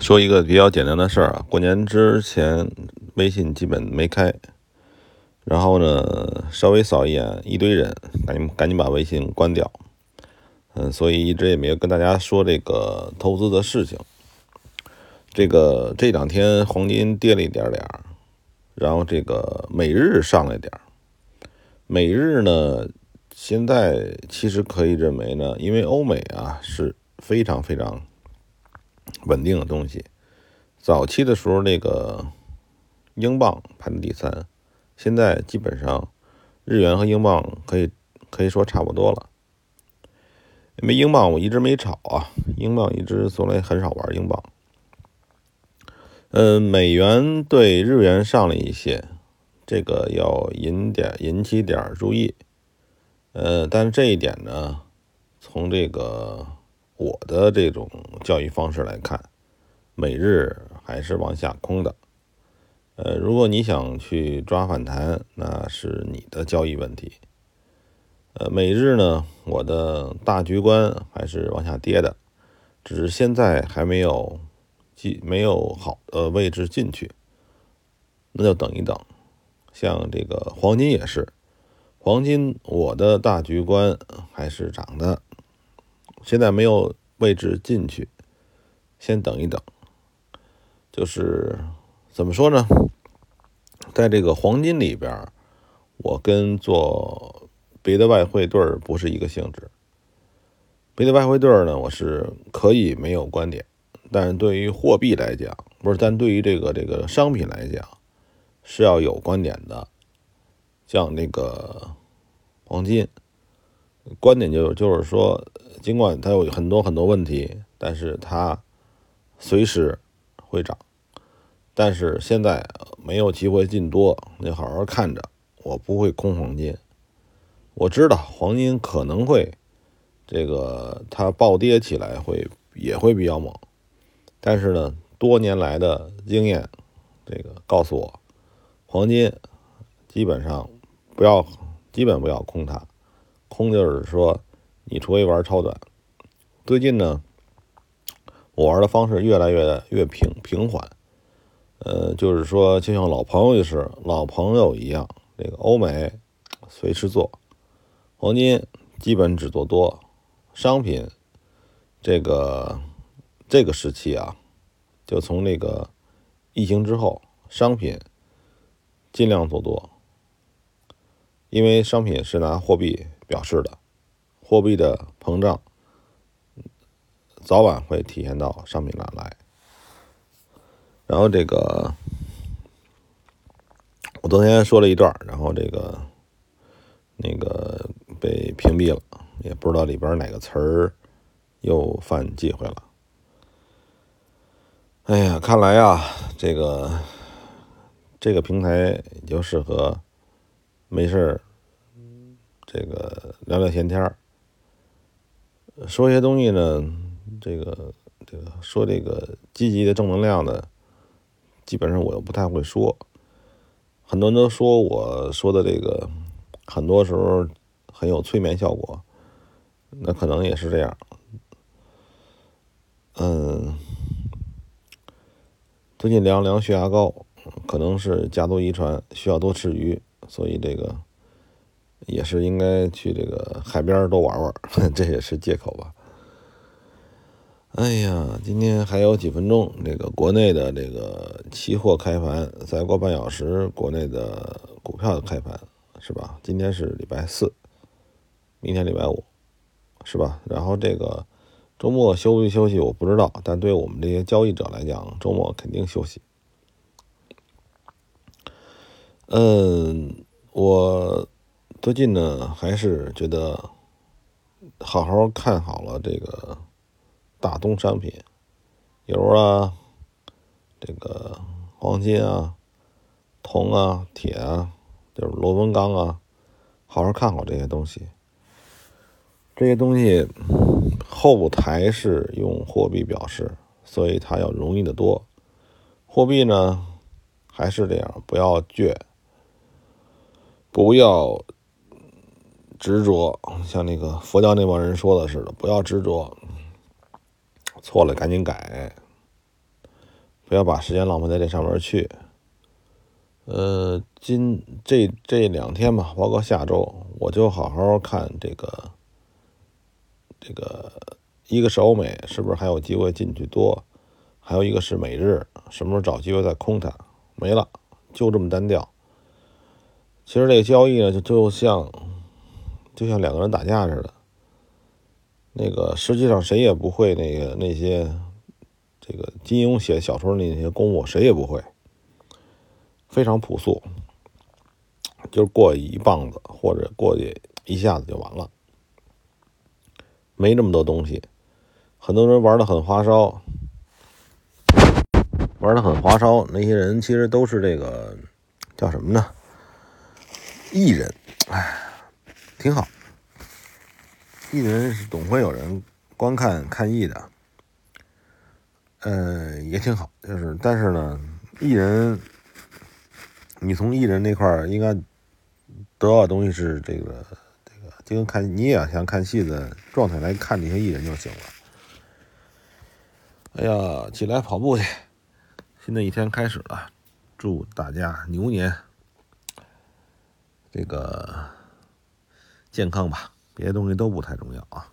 说一个比较简单的事儿啊，过年之前微信基本没开，然后呢稍微扫一眼一堆人，赶紧赶紧把微信关掉。嗯，所以一直也没有跟大家说这个投资的事情。这个这两天黄金跌了一点点儿，然后这个美日上来点儿。美日呢，现在其实可以认为呢，因为欧美啊是非常非常。稳定的东西，早期的时候那个英镑排在第三，现在基本上日元和英镑可以可以说差不多了。因为英镑我一直没炒啊，英镑一直从来很少玩英镑。嗯，美元对日元上了一些，这个要引点引起点注意。呃，但是这一点呢，从这个。我的这种交易方式来看，每日还是往下空的。呃，如果你想去抓反弹，那是你的交易问题。呃，每日呢，我的大局观还是往下跌的，只是现在还没有进，没有好的位置进去，那就等一等。像这个黄金也是，黄金我的大局观还是涨的。现在没有位置进去，先等一等。就是怎么说呢？在这个黄金里边，我跟做别的外汇对儿不是一个性质。别的外汇对儿呢，我是可以没有观点，但是对于货币来讲，不是，但对于这个这个商品来讲，是要有观点的。像那个黄金。观点就就是说，尽管它有很多很多问题，但是它随时会涨。但是现在没有机会进多，你好好看着。我不会空黄金，我知道黄金可能会这个它暴跌起来会也会比较猛，但是呢，多年来的经验这个告诉我，黄金基本上不要基本不要空它。空就是说，你除非玩超短。最近呢，我玩的方式越来越越平平缓。呃，就是说，就像老朋友就是老朋友一样，这个欧美随时做，黄金基本只做多，商品这个这个时期啊，就从那个疫情之后，商品尽量做多，因为商品是拿货币。表示的货币的膨胀，早晚会体现到商品上来。然后这个，我昨天说了一段，然后这个那个被屏蔽了，也不知道里边哪个词儿又犯忌讳了。哎呀，看来呀，这个这个平台就适合没事儿。这个聊聊闲天儿，说一些东西呢，这个这个说这个积极的正能量的，基本上我又不太会说。很多人都说我说的这个，很多时候很有催眠效果，那可能也是这样。嗯，最近量量血压高，可能是家族遗传，需要多吃鱼，所以这个。也是应该去这个海边多玩玩，这也是借口吧。哎呀，今天还有几分钟，这个国内的这个期货开盘，再过半小时，国内的股票的开盘，是吧？今天是礼拜四，明天礼拜五，是吧？然后这个周末休息休息，我不知道，但对我们这些交易者来讲，周末肯定休息。嗯，我。最近呢，还是觉得好好看好了这个大宗商品，油啊，这个黄金啊，铜啊，铁啊，就是螺纹钢啊，好好看好这些东西。这些东西后台是用货币表示，所以它要容易的多。货币呢，还是这样，不要倔，不要。执着，像那个佛教那帮人说的似的，不要执着，错了赶紧改。不要把时间浪费在这上面去。呃，今这这两天吧，包括下周，我就好好看这个，这个一个是欧美，是不是还有机会进去多？还有一个是美日，什么时候找机会再空它？没了，就这么单调。其实这个交易呢，就就像就像两个人打架似的，那个实际上谁也不会那个那些这个金庸写小说那些功夫，谁也不会。非常朴素，就是过一棒子或者过去一下子就完了，没那么多东西。很多人玩的很花哨，玩的很花哨，那些人其实都是这个叫什么呢？艺人，哎，挺好。艺人是总会有人观看看艺的，呃，也挺好。就是，但是呢，艺人。你从艺人那块儿应该得到的东西是这个，这个就跟看你也想看戏的状态来看这些艺人就行了。哎呀，起来跑步去！新的一天开始了，祝大家牛年这个健康吧，别的东西都不太重要啊。